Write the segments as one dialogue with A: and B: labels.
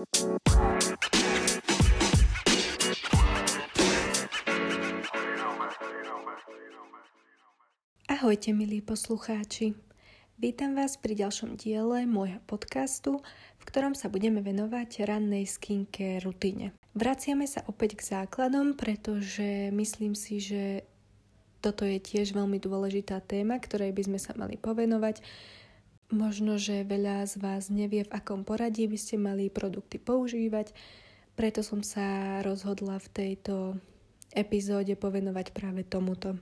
A: Ahojte milí poslucháči. Vítam vás pri ďalšom diele môjho podcastu, v ktorom sa budeme venovať rannej skincare rutine. Vraciame sa opäť k základom, pretože myslím si, že toto je tiež veľmi dôležitá téma, ktorej by sme sa mali povenovať. Možno, že veľa z vás nevie, v akom poradí by ste mali produkty používať, preto som sa rozhodla v tejto epizóde povenovať práve tomuto.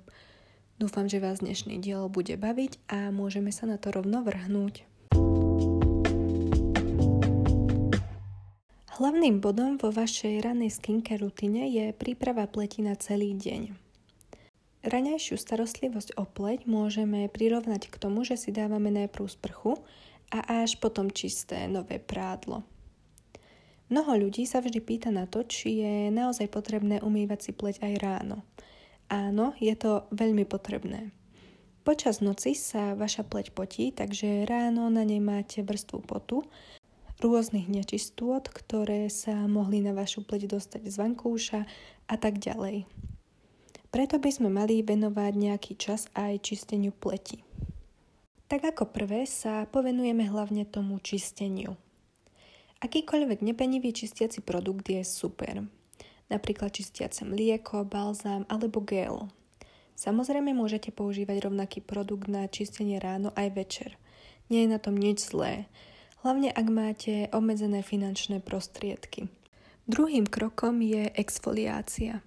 A: Dúfam, že vás dnešný diel bude baviť a môžeme sa na to rovno vrhnúť. Hlavným bodom vo vašej ranej skincare rutine je príprava pleti na celý deň. Ranejšiu starostlivosť o pleť môžeme prirovnať k tomu, že si dávame najprv sprchu a až potom čisté nové prádlo. Mnoho ľudí sa vždy pýta na to, či je naozaj potrebné umývať si pleť aj ráno – Áno, je to veľmi potrebné. Počas noci sa vaša pleť potí, takže ráno na nej máte vrstvu potu, rôznych nečistôt, ktoré sa mohli na vašu pleť dostať z vankúša a tak ďalej. Preto by sme mali venovať nejaký čas aj čisteniu pleti. Tak ako prvé sa povenujeme hlavne tomu čisteniu. Akýkoľvek nepenivý čistiaci produkt je super napríklad čistiace mlieko, balzám alebo gel. Samozrejme môžete používať rovnaký produkt na čistenie ráno aj večer. Nie je na tom nič zlé, hlavne ak máte obmedzené finančné prostriedky. Druhým krokom je exfoliácia.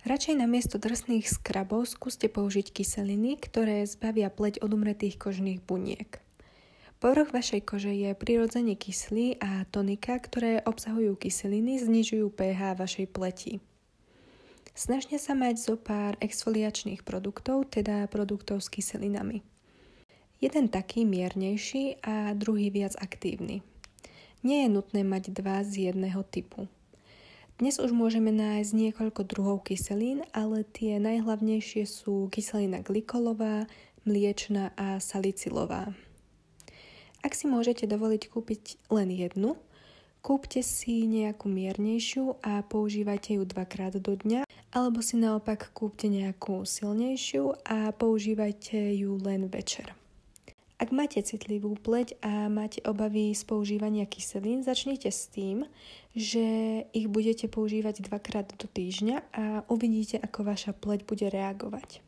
A: Radšej namiesto drsných skrabov skúste použiť kyseliny, ktoré zbavia pleť od umretých kožných buniek. Povrch vašej kože je prirodzene kyslý a tonika, ktoré obsahujú kyseliny, znižujú pH vašej pleti. Snažte sa mať zo pár exfoliačných produktov, teda produktov s kyselinami. Jeden taký miernejší a druhý viac aktívny. Nie je nutné mať dva z jedného typu. Dnes už môžeme nájsť niekoľko druhov kyselín, ale tie najhlavnejšie sú kyselina glykolová, mliečna a salicilová. Ak si môžete dovoliť kúpiť len jednu, kúpte si nejakú miernejšiu a používajte ju dvakrát do dňa, alebo si naopak kúpte nejakú silnejšiu a používajte ju len večer. Ak máte citlivú pleť a máte obavy z používania kyselín, začnite s tým, že ich budete používať dvakrát do týždňa a uvidíte, ako vaša pleť bude reagovať.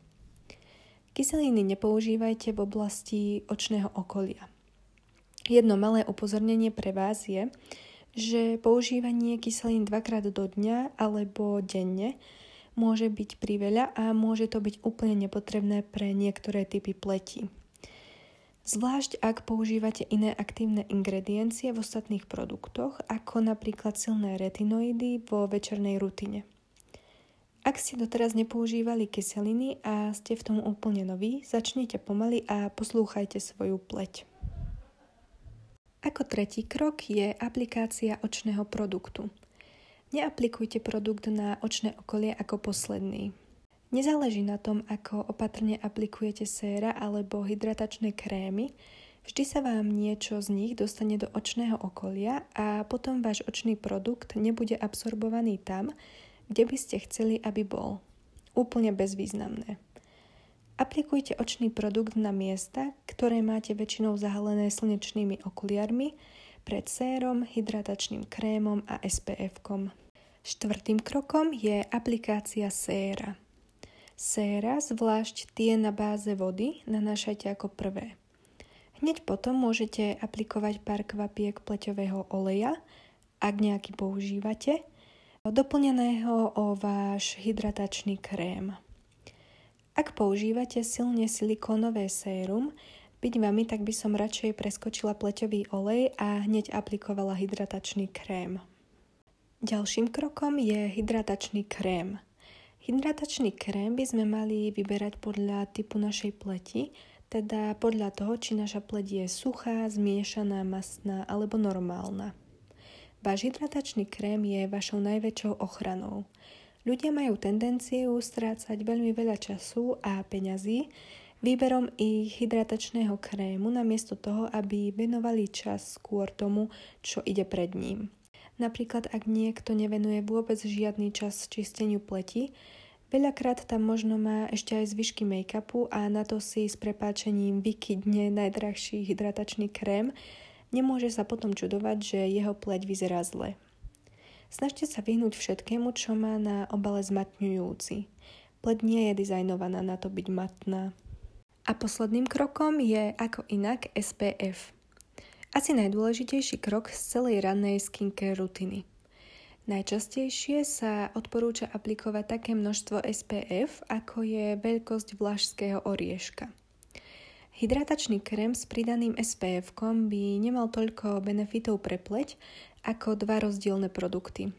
A: Kyseliny nepoužívajte v oblasti očného okolia. Jedno malé upozornenie pre vás je, že používanie kyselín dvakrát do dňa alebo denne môže byť priveľa a môže to byť úplne nepotrebné pre niektoré typy pleti. Zvlášť ak používate iné aktívne ingrediencie v ostatných produktoch, ako napríklad silné retinoidy vo večernej rutine. Ak ste doteraz nepoužívali kyseliny a ste v tom úplne noví, začnite pomaly a poslúchajte svoju pleť. Ako tretí krok je aplikácia očného produktu. Neaplikujte produkt na očné okolie ako posledný. Nezáleží na tom, ako opatrne aplikujete séra alebo hydratačné krémy, vždy sa vám niečo z nich dostane do očného okolia a potom váš očný produkt nebude absorbovaný tam, kde by ste chceli, aby bol. Úplne bezvýznamné. Aplikujte očný produkt na miesta, ktoré máte väčšinou zahalené slnečnými okuliarmi, pred sérom, hydratačným krémom a SPF-kom. Štvrtým krokom je aplikácia séra. Séra, zvlášť tie na báze vody, nanášajte ako prvé. Hneď potom môžete aplikovať pár kvapiek pleťového oleja, ak nejaký používate, doplneného o váš hydratačný krém. Ak používate silne silikónové sérum, byť vami, tak by som radšej preskočila pleťový olej a hneď aplikovala hydratačný krém. Ďalším krokom je hydratačný krém. Hydratačný krém by sme mali vyberať podľa typu našej pleti, teda podľa toho, či naša pleť je suchá, zmiešaná, masná alebo normálna. Váš hydratačný krém je vašou najväčšou ochranou. Ľudia majú tendenciu strácať veľmi veľa času a peňazí výberom ich hydratačného krému namiesto toho, aby venovali čas skôr tomu, čo ide pred ním. Napríklad, ak niekto nevenuje vôbec žiadny čas čisteniu pleti, veľakrát tam možno má ešte aj zvyšky make-upu a na to si s prepáčením vykydne najdrahší hydratačný krém, nemôže sa potom čudovať, že jeho pleť vyzerá zle. Snažte sa vyhnúť všetkému, čo má na obale zmatňujúci. Pleť nie je dizajnovaná na to byť matná. A posledným krokom je ako inak SPF. Asi najdôležitejší krok z celej rannej skincare rutiny. Najčastejšie sa odporúča aplikovať také množstvo SPF, ako je veľkosť vlašského orieška. Hydratačný krém s pridaným SPF by nemal toľko benefitov pre pleť ako dva rozdielne produkty,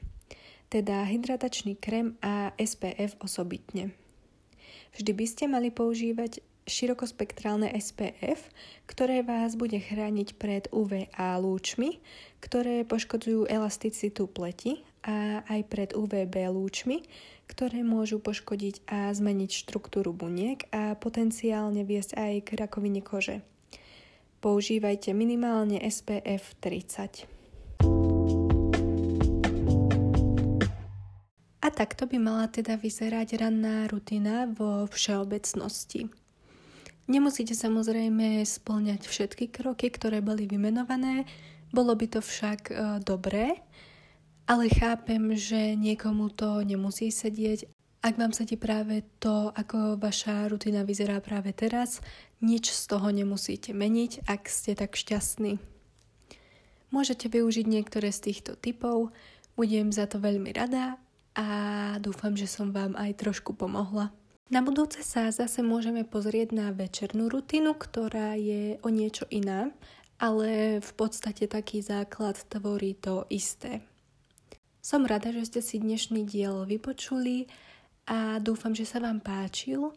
A: teda hydratačný krém a SPF osobitne. Vždy by ste mali používať širokospektrálne SPF, ktoré vás bude chrániť pred UVA lúčmi, ktoré poškodzujú elasticitu pleti a aj pred UVB lúčmi, ktoré môžu poškodiť a zmeniť štruktúru buniek a potenciálne viesť aj k rakovine kože. Používajte minimálne SPF 30. A takto by mala teda vyzerať ranná rutina vo všeobecnosti. Nemusíte samozrejme splňať všetky kroky, ktoré boli vymenované, bolo by to však e, dobré, ale chápem, že niekomu to nemusí sedieť. Ak vám sedí práve to, ako vaša rutina vyzerá práve teraz, nič z toho nemusíte meniť, ak ste tak šťastní. Môžete využiť niektoré z týchto typov, budem za to veľmi rada a dúfam, že som vám aj trošku pomohla. Na budúce sa zase môžeme pozrieť na večernú rutinu, ktorá je o niečo iná, ale v podstate taký základ tvorí to isté. Som rada, že ste si dnešný diel vypočuli a dúfam, že sa vám páčil.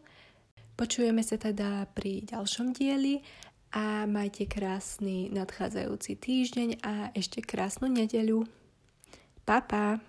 A: Počujeme sa teda pri ďalšom dieli a majte krásny nadchádzajúci týždeň a ešte krásnu nedeľu. Pa, pa!